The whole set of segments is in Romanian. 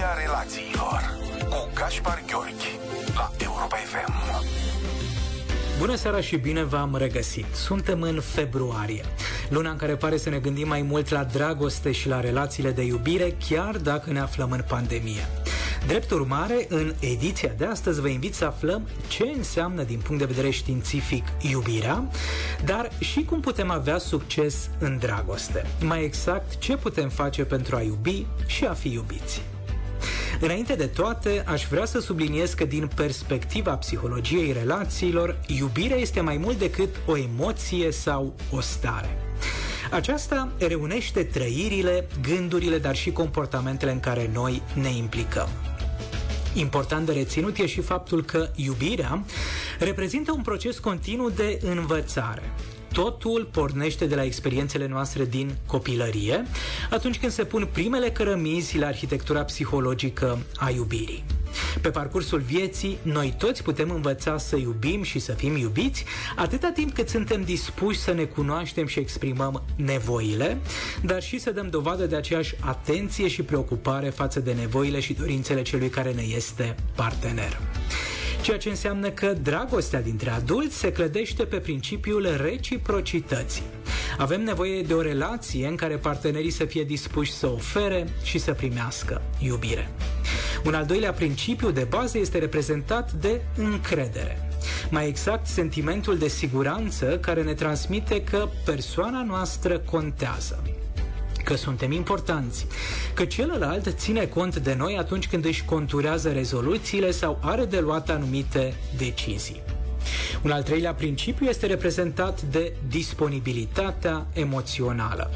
Psihologia relațiilor cu Gaspar Gheorghi la Europa FM. Bună seara și bine v-am regăsit! Suntem în februarie, luna în care pare să ne gândim mai mult la dragoste și la relațiile de iubire, chiar dacă ne aflăm în pandemie. Drept urmare, în ediția de astăzi vă invit să aflăm ce înseamnă din punct de vedere științific iubirea, dar și cum putem avea succes în dragoste. Mai exact, ce putem face pentru a iubi și a fi iubiți. Înainte de toate, aș vrea să subliniez că din perspectiva psihologiei relațiilor, iubirea este mai mult decât o emoție sau o stare. Aceasta reunește trăirile, gândurile, dar și comportamentele în care noi ne implicăm. Important de reținut e și faptul că iubirea reprezintă un proces continuu de învățare. Totul pornește de la experiențele noastre din copilărie, atunci când se pun primele cărămizi la arhitectura psihologică a iubirii. Pe parcursul vieții, noi toți putem învăța să iubim și să fim iubiți atâta timp cât suntem dispuși să ne cunoaștem și exprimăm nevoile, dar și să dăm dovadă de aceeași atenție și preocupare față de nevoile și dorințele celui care ne este partener ceea ce înseamnă că dragostea dintre adulți se clădește pe principiul reciprocității. Avem nevoie de o relație în care partenerii să fie dispuși să ofere și să primească iubire. Un al doilea principiu de bază este reprezentat de încredere. Mai exact, sentimentul de siguranță care ne transmite că persoana noastră contează că suntem importanți, că celălalt ține cont de noi atunci când își conturează rezoluțiile sau are de luat anumite decizii. Un al treilea principiu este reprezentat de disponibilitatea emoțională,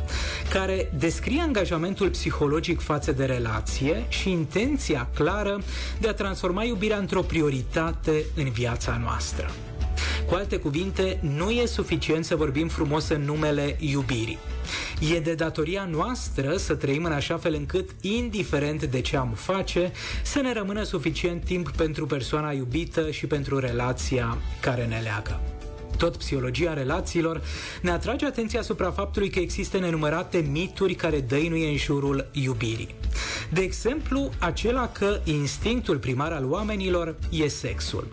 care descrie angajamentul psihologic față de relație și intenția clară de a transforma iubirea într-o prioritate în viața noastră. Cu alte cuvinte, nu e suficient să vorbim frumos în numele iubirii. E de datoria noastră să trăim în așa fel încât, indiferent de ce am face, să ne rămână suficient timp pentru persoana iubită și pentru relația care ne leagă tot psihologia relațiilor, ne atrage atenția asupra faptului că există nenumărate mituri care dăinuie în jurul iubirii. De exemplu, acela că instinctul primar al oamenilor e sexul.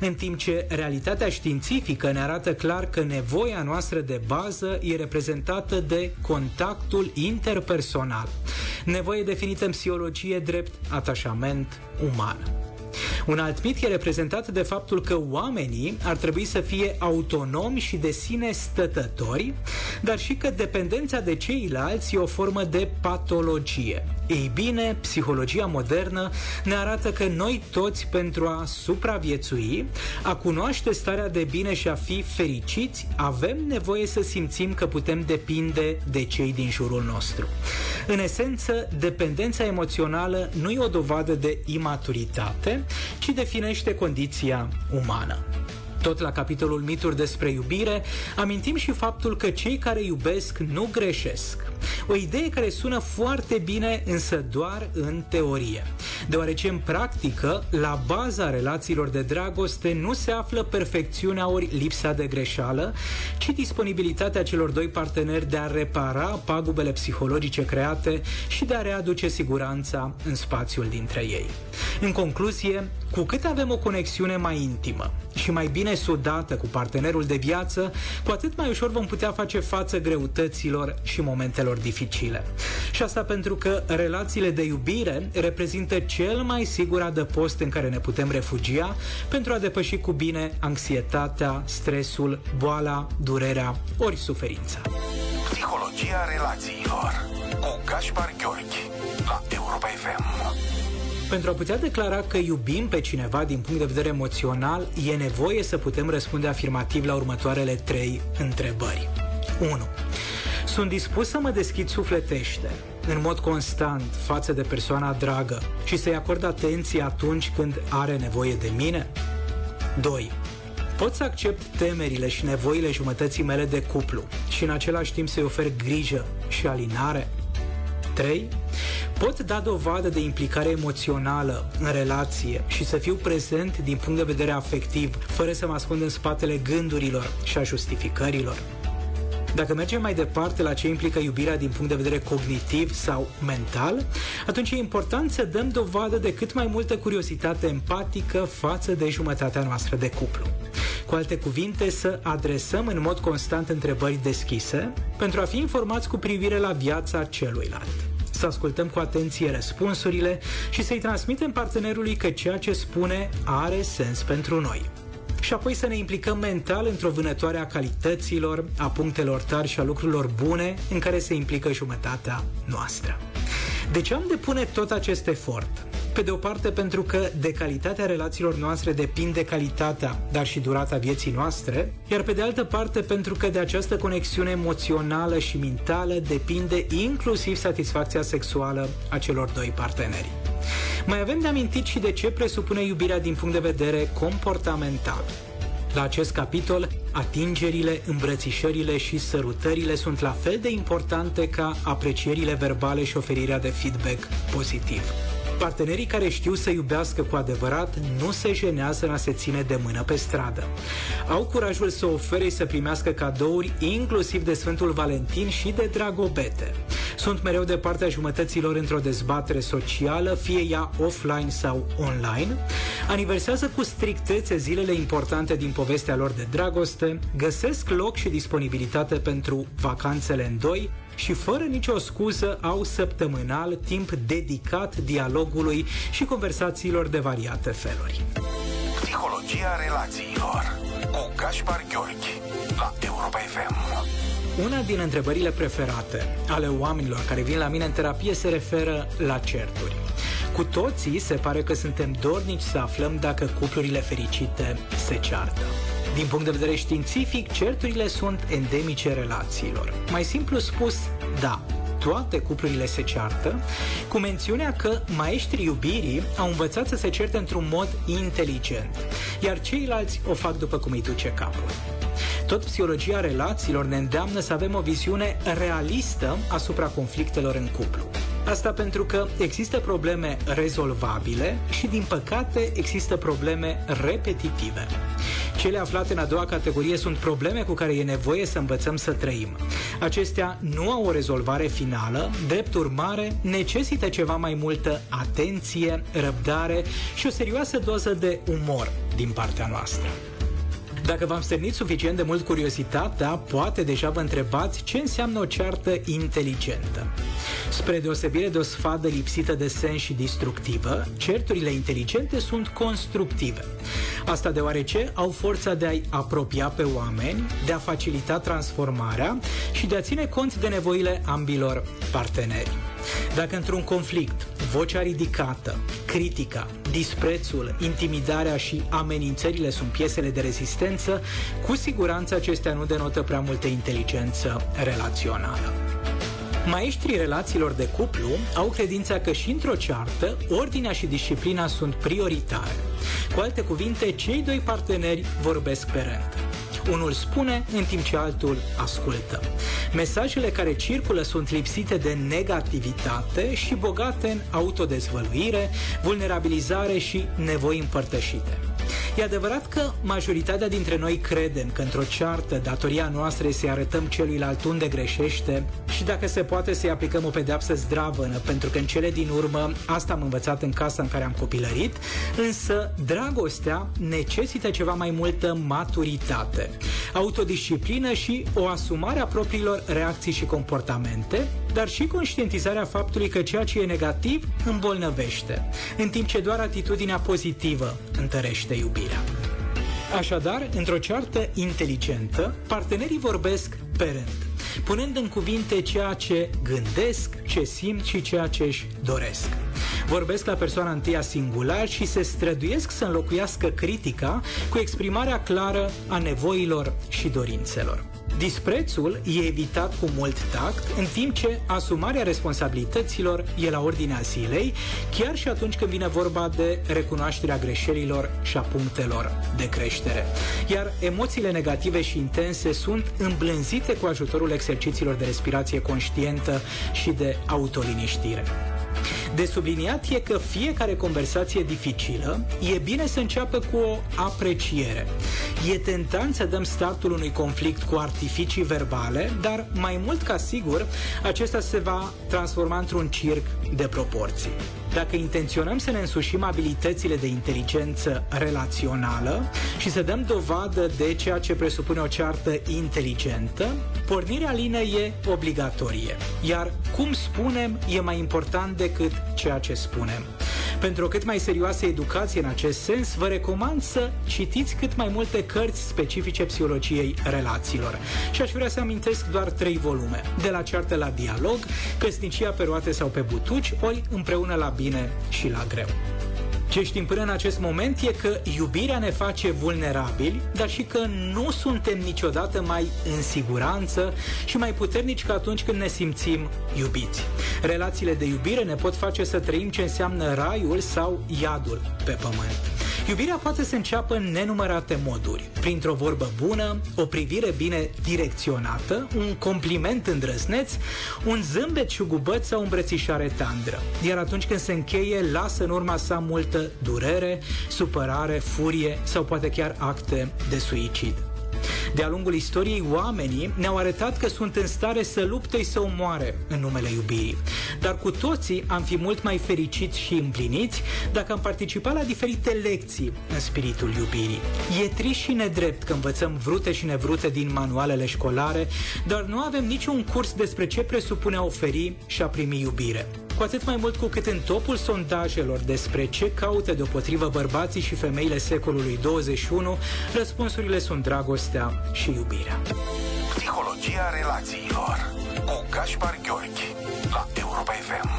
În timp ce realitatea științifică ne arată clar că nevoia noastră de bază e reprezentată de contactul interpersonal, nevoie definită în psihologie drept atașament uman. Un alt mit e reprezentat de faptul că oamenii ar trebui să fie autonomi și de sine stătători, dar și că dependența de ceilalți e o formă de patologie. Ei bine, psihologia modernă ne arată că noi toți, pentru a supraviețui, a cunoaște starea de bine și a fi fericiți, avem nevoie să simțim că putem depinde de cei din jurul nostru. În esență, dependența emoțională nu e o dovadă de imaturitate, ci definește condiția umană. Tot la capitolul mituri despre iubire, amintim și faptul că cei care iubesc nu greșesc. O idee care sună foarte bine, însă doar în teorie. Deoarece în practică, la baza relațiilor de dragoste nu se află perfecțiunea ori lipsa de greșeală, ci disponibilitatea celor doi parteneri de a repara pagubele psihologice create și de a readuce siguranța în spațiul dintre ei. În concluzie, cu cât avem o conexiune mai intimă și mai bine sudată cu partenerul de viață, cu atât mai ușor vom putea face față greutăților și momentelor dificile. Și asta pentru că relațiile de iubire reprezintă cel mai sigur adăpost în care ne putem refugia pentru a depăși cu bine anxietatea, stresul, boala, durerea ori suferința. Psihologia relațiilor cu Gaspar Gheorghi la Europa FM. Pentru a putea declara că iubim pe cineva din punct de vedere emoțional, e nevoie să putem răspunde afirmativ la următoarele trei întrebări. 1. Sunt dispus să mă deschid sufletește, în mod constant, față de persoana dragă și să-i acord atenție atunci când are nevoie de mine? 2. Pot să accept temerile și nevoile jumătății mele de cuplu și în același timp să-i ofer grijă și alinare? 3. Pot da dovadă de implicare emoțională în relație și să fiu prezent din punct de vedere afectiv, fără să mă ascund în spatele gândurilor și a justificărilor. Dacă mergem mai departe la ce implică iubirea din punct de vedere cognitiv sau mental, atunci e important să dăm dovadă de cât mai multă curiozitate empatică față de jumătatea noastră de cuplu. Cu alte cuvinte, să adresăm în mod constant întrebări deschise pentru a fi informați cu privire la viața celuilalt să ascultăm cu atenție răspunsurile și să-i transmitem partenerului că ceea ce spune are sens pentru noi și apoi să ne implicăm mental într-o vânătoare a calităților, a punctelor tari și a lucrurilor bune în care se implică jumătatea noastră. De ce am depune tot acest efort? Pe de o parte pentru că de calitatea relațiilor noastre depinde calitatea, dar și durata vieții noastre, iar pe de altă parte pentru că de această conexiune emoțională și mentală depinde inclusiv satisfacția sexuală a celor doi parteneri. Mai avem de amintit și de ce presupune iubirea din punct de vedere comportamental. La acest capitol, atingerile, îmbrățișările și sărutările sunt la fel de importante ca aprecierile verbale și oferirea de feedback pozitiv. Partenerii care știu să iubească cu adevărat nu se jenează în a se ține de mână pe stradă. Au curajul să ofere să primească cadouri, inclusiv de Sfântul Valentin și de Dragobete. Sunt mereu de partea jumătăților într-o dezbatere socială, fie ea offline sau online, aniversează cu strictețe zilele importante din povestea lor de dragoste, găsesc loc și disponibilitate pentru vacanțele în doi, și fără nicio scuză au săptămânal timp dedicat dialogului și conversațiilor de variate feluri. Psihologia relațiilor cu Gaspar Gheorghi la Europa FM. Una din întrebările preferate ale oamenilor care vin la mine în terapie se referă la certuri. Cu toții se pare că suntem dornici să aflăm dacă cuplurile fericite se ceartă. Din punct de vedere științific, certurile sunt endemice relațiilor. Mai simplu spus, da, toate cuplurile se ceartă, cu mențiunea că maestrii iubirii au învățat să se certe într-un mod inteligent, iar ceilalți o fac după cum îi duce capul. Tot psihologia relațiilor ne îndeamnă să avem o viziune realistă asupra conflictelor în cuplu. Asta pentru că există probleme rezolvabile și, din păcate, există probleme repetitive. Cele aflate în a doua categorie sunt probleme cu care e nevoie să învățăm să trăim. Acestea nu au o rezolvare finală, drept urmare, necesită ceva mai multă atenție, răbdare și o serioasă doză de umor din partea noastră. Dacă v-am stârnit suficient de mult curiozitatea, poate deja vă întrebați ce înseamnă o ceartă inteligentă. Spre deosebire de o sfadă lipsită de sens și distructivă, certurile inteligente sunt constructive. Asta deoarece au forța de a-i apropia pe oameni, de a facilita transformarea și de a ține cont de nevoile ambilor parteneri. Dacă într-un conflict vocea ridicată, critica, disprețul, intimidarea și amenințările sunt piesele de rezistență, cu siguranță acestea nu denotă prea multă inteligență relațională. Maestrii relațiilor de cuplu au credința că și într-o ceartă, ordinea și disciplina sunt prioritare. Cu alte cuvinte, cei doi parteneri vorbesc pe rând. Unul spune, în timp ce altul ascultă. Mesajele care circulă sunt lipsite de negativitate și bogate în autodezvăluire, vulnerabilizare și nevoi împărtășite. E adevărat că majoritatea dintre noi credem că într-o ceartă datoria noastră e să-i arătăm celuilalt unde greșește și dacă se poate să-i aplicăm o pedeapsă zdravănă, pentru că în cele din urmă asta am învățat în casa în care am copilărit, însă dragostea necesită ceva mai multă maturitate, autodisciplină și o asumare a propriilor reacții și comportamente, dar și conștientizarea faptului că ceea ce e negativ îmbolnăvește, în timp ce doar atitudinea pozitivă întărește iubirea. Așadar, într-o ceartă inteligentă, partenerii vorbesc pe rând, punând în cuvinte ceea ce gândesc, ce simt și ceea ce își doresc. Vorbesc la persoana întâia singular și se străduiesc să înlocuiască critica cu exprimarea clară a nevoilor și dorințelor. Disprețul e evitat cu mult tact, în timp ce asumarea responsabilităților e la ordinea zilei, chiar și atunci când vine vorba de recunoașterea greșelilor și a punctelor de creștere. Iar emoțiile negative și intense sunt îmblânzite cu ajutorul exercițiilor de respirație conștientă și de autoliniștire. De subliniat e că fiecare conversație dificilă e bine să înceapă cu o apreciere. E tentant să dăm startul unui conflict cu artificii verbale, dar mai mult ca sigur, acesta se va transforma într-un circ de proporții. Dacă intenționăm să ne însușim abilitățile de inteligență relațională și să dăm dovadă de ceea ce presupune o ceartă inteligentă, pornirea lină e obligatorie, iar cum spunem e mai important decât ceea ce spunem. Pentru o cât mai serioasă educație în acest sens, vă recomand să citiți cât mai multe cărți specifice psihologiei relațiilor. Și aș vrea să amintesc doar trei volume. De la ceartă la dialog, căsnicia pe roate sau pe butuci, ori împreună la bine și la greu. Ce știm până în acest moment e că iubirea ne face vulnerabili, dar și că nu suntem niciodată mai în siguranță și mai puternici ca atunci când ne simțim iubiți. Relațiile de iubire ne pot face să trăim ce înseamnă raiul sau iadul pe pământ. Iubirea poate să înceapă în nenumărate moduri, printr-o vorbă bună, o privire bine direcționată, un compliment îndrăzneț, un zâmbet șugubăț sau o îmbrățișare tandră. Iar atunci când se încheie, lasă în urma sa multă durere, supărare, furie sau poate chiar acte de suicid. De-a lungul istoriei, oamenii ne-au arătat că sunt în stare să lupte și să omoare în numele iubirii. Dar cu toții am fi mult mai fericiți și împliniți dacă am participat la diferite lecții în spiritul iubirii. E trist și nedrept că învățăm vrute și nevrute din manualele școlare, dar nu avem niciun curs despre ce presupune a oferi și a primi iubire cu atât mai mult cu cât în topul sondajelor despre ce caută deopotrivă bărbații și femeile secolului 21, răspunsurile sunt dragostea și iubirea. Psihologia relațiilor cu Gaspar Gheorghi la Europa FM.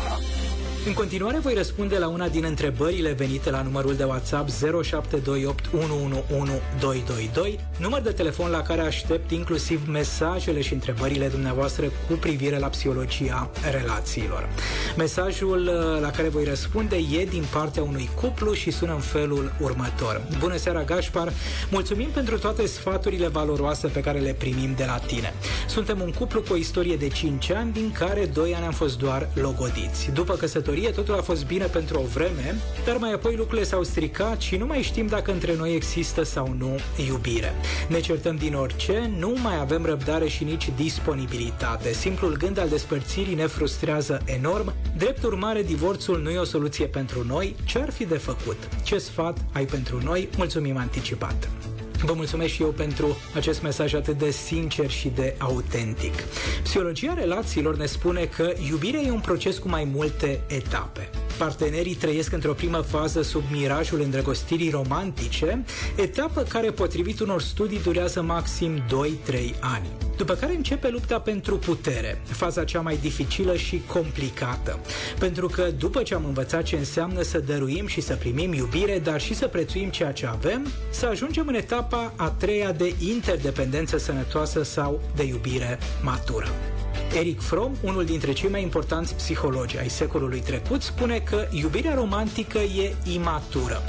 În continuare voi răspunde la una din întrebările venite la numărul de WhatsApp 0728 111222, număr de telefon la care aștept inclusiv mesajele și întrebările dumneavoastră cu privire la psihologia relațiilor. Mesajul uh, la care voi răspunde e din partea unui cuplu și sună în felul următor. Bună seara, Gașpar! Mulțumim pentru toate sfaturile valoroase pe care le primim de la tine. Suntem un cuplu cu o istorie de 5 ani, din care 2 ani am fost doar logodiți. După căsătorie căsătorie totul a fost bine pentru o vreme, dar mai apoi lucrurile s-au stricat și nu mai știm dacă între noi există sau nu iubire. Ne certăm din orice, nu mai avem răbdare și nici disponibilitate. Simplul gând al despărțirii ne frustrează enorm. Drept urmare, divorțul nu e o soluție pentru noi. Ce ar fi de făcut? Ce sfat ai pentru noi? Mulțumim anticipat! Vă mulțumesc și eu pentru acest mesaj atât de sincer și de autentic. Psihologia relațiilor ne spune că iubirea e un proces cu mai multe etape. Partenerii trăiesc într-o primă fază sub mirajul îndrăgostirii romantice, etapă care, potrivit unor studii, durează maxim 2-3 ani. După care începe lupta pentru putere, faza cea mai dificilă și complicată. Pentru că după ce am învățat ce înseamnă să dăruim și să primim iubire, dar și să prețuim ceea ce avem, să ajungem în etapa a treia de interdependență sănătoasă sau de iubire matură. Eric Fromm, unul dintre cei mai importanți psihologi ai secolului trecut, spune că iubirea romantică e imatură.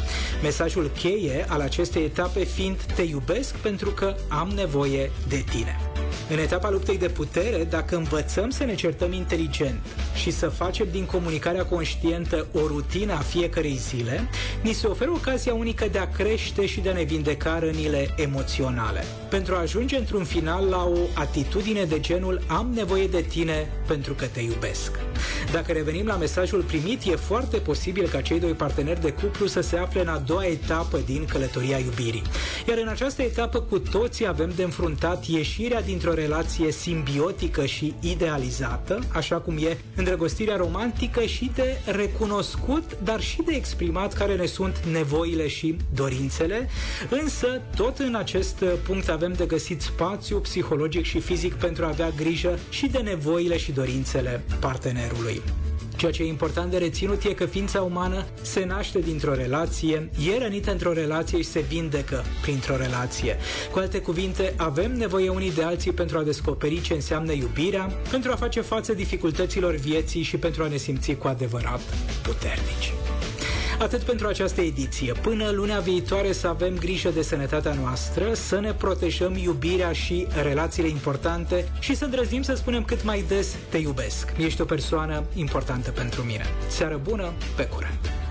Mesajul cheie al acestei etape fiind te iubesc pentru că am nevoie de tine. În etapa luptei de putere, dacă învățăm să ne certăm inteligent și să facem din comunicarea conștientă o rutină a fiecărei zile, ni se oferă ocazia unică de a crește și de a ne vindeca rănile emoționale. Pentru a ajunge într-un final la o atitudine de genul am nevoie de tine pentru că te iubesc. Dacă revenim la mesajul primit, e foarte posibil ca cei doi parteneri de cuplu să se afle în a doua etapă din călătoria iubirii. Iar în această etapă cu toții avem de înfruntat ieșirea dintr-o relație simbiotică și idealizată, așa cum e îndrăgostirea romantică și de recunoscut, dar și de exprimat care ne sunt nevoile și dorințele, însă tot în acest punct avem de găsit spațiu psihologic și fizic pentru a avea grijă și de nevoile și dorințele partenerului. Ceea ce e important de reținut e că ființa umană se naște dintr-o relație, e rănită într-o relație și se vindecă printr-o relație. Cu alte cuvinte, avem nevoie unii de alții pentru a descoperi ce înseamnă iubirea, pentru a face față dificultăților vieții și pentru a ne simți cu adevărat puternici. Atât pentru această ediție. Până luna viitoare să avem grijă de sănătatea noastră, să ne protejăm iubirea și relațiile importante și să îndrăznim să spunem cât mai des te iubesc. Ești o persoană importantă pentru mine. Seară bună, pe curând!